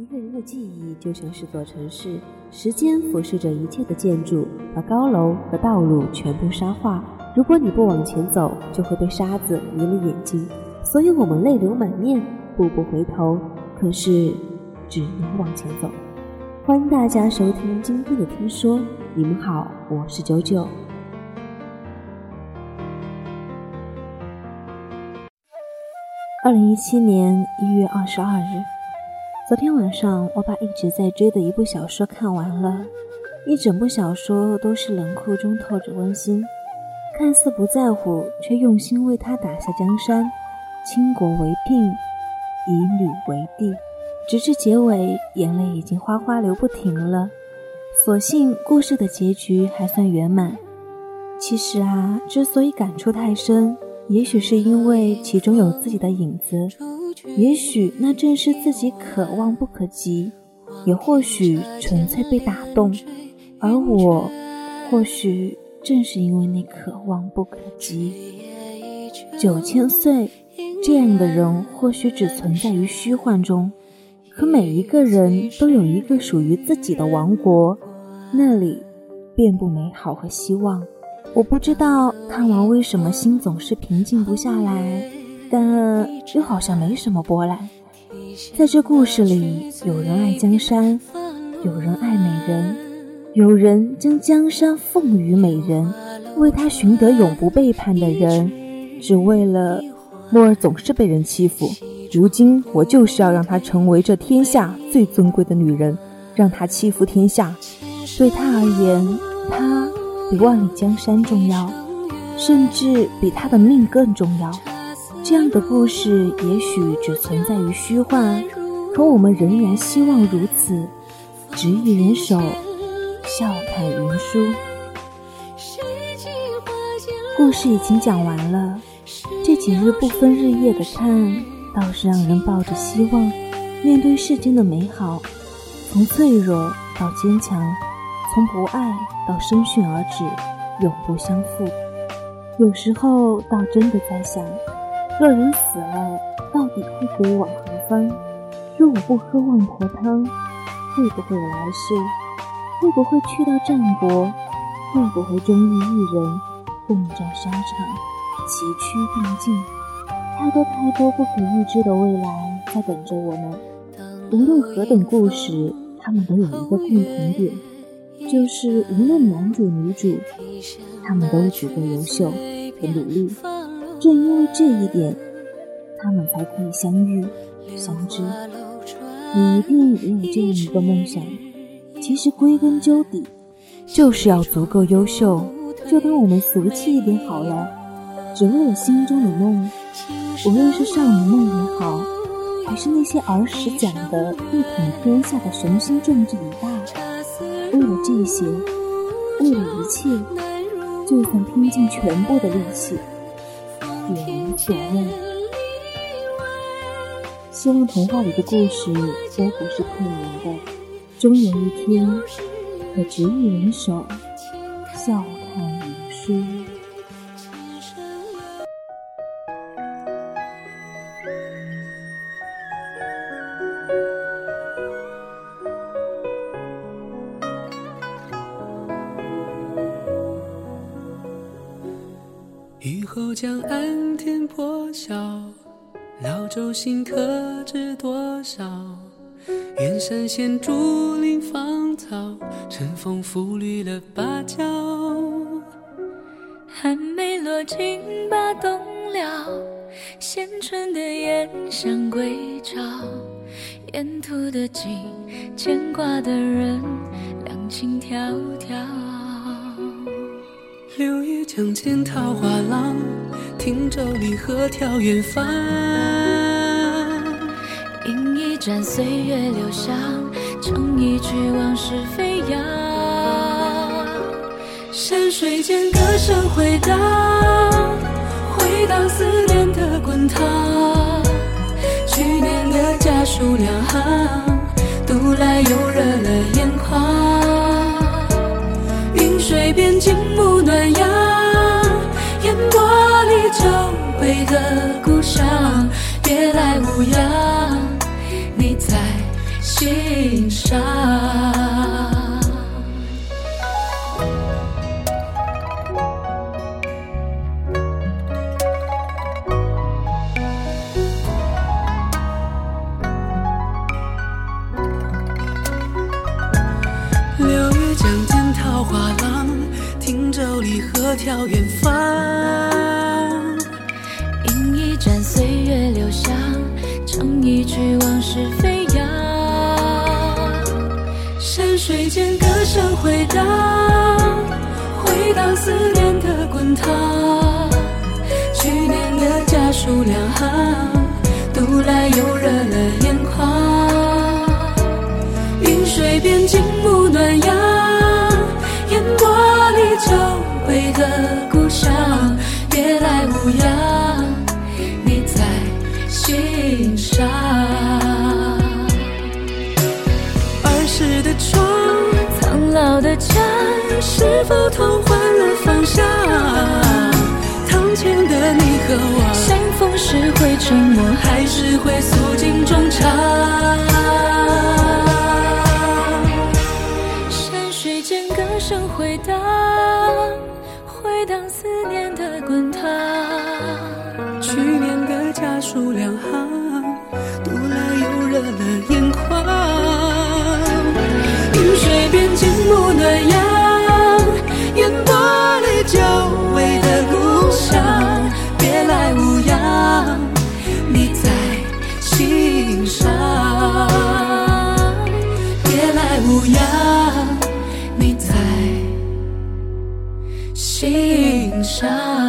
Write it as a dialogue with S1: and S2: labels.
S1: 一个人的记忆就像是座城市，时间俯视着一切的建筑，把高楼和道路全部沙化。如果你不往前走，就会被沙子迷了眼睛。所以我们泪流满面，步步回头，可是只能往前走。欢迎大家收听今天的听说，你们好，我是九九。二零一七年一月二十二日，昨天晚上我把一直在追的一部小说看完了，一整部小说都是冷酷中透着温馨，看似不在乎，却用心为他打下江山，倾国为聘，以女为帝，直至结尾，眼泪已经哗哗流不停了。所幸故事的结局还算圆满。其实啊，之所以感触太深。也许是因为其中有自己的影子，也许那正是自己可望不可及，也或许纯粹被打动。而我，或许正是因为那可望不可及。九千岁这样的人，或许只存在于虚幻中，可每一个人都有一个属于自己的王国，那里遍布美好和希望。我不知道看完为什么心总是平静不下来，但又好像没什么波澜。在这故事里，有人爱江山，有人爱美人，有人将江山奉与美人，为他寻得永不背叛的人，只为了莫儿总是被人欺负。如今我就是要让她成为这天下最尊贵的女人，让她欺负天下。对他而言，他。比万里江山重要，甚至比他的命更重要。这样的故事也许只存在于虚幻，可我们仍然希望如此。执一人手，笑看云舒。故事已经讲完了，这几日不分日夜的看，倒是让人抱着希望，面对世间的美好，从脆弱到坚强。从不爱到生训而止，永不相负。有时候倒真的在想，若人死了，到底会归往何方？若我不喝孟婆汤，会不会有来世？会不会去到战国？会不会终于一人共战沙场，崎岖并进？太多太多不可预知的未来在等着我们。无论何等故事，他们都有一个共同点。就是无论男主女主，他们都足够优秀和努力。正因为这一点，他们才可以相遇相知。你一定也有这样一个梦想。其实归根究底，就是要足够优秀。就当我们俗气一点好了，只为了心中的梦。无论是少女梦也好，还是那些儿时讲的一统天下的雄心壮志已大。为了这些，为了一切，就算拼尽全部的力气，也无所谓。希望童话里的故事都不是骗人的，终有一天，可执一人手，笑看云舒。
S2: 雨后江岸天破晓，老舟新客知多少？远山现竹林芳草，晨风拂绿了芭蕉。
S3: 寒梅落尽把冬了，衔春的燕向归巢。沿途的景，牵挂的人，两情迢迢。
S2: 柳叶江间桃花浪，汀洲里鹤眺远方。
S3: 饮一盏岁月留香，唱一曲往事飞扬。
S2: 山水间歌声回荡，回荡思念的滚烫。去年的家书两行，读来又热了眼眶。云水边静谁的故乡别来无恙。你在心上六月江天
S3: 桃花浪汀州里合眺远方一曲往事飞扬。
S2: 山水间歌声回荡，回荡思念的滚烫。去年的家书两行，读来又热了眼眶。云水边静沐暖阳，烟波里久违的故乡，别来无恙，心上。儿时的窗，
S3: 苍老的墙，
S2: 是否同换了方向？堂前的你和我，
S3: 相逢时会沉默，
S2: 还是会诉尽衷肠？
S3: 山水间，歌声回荡。回荡思念的滚烫，
S2: 去年的家书两行，shine.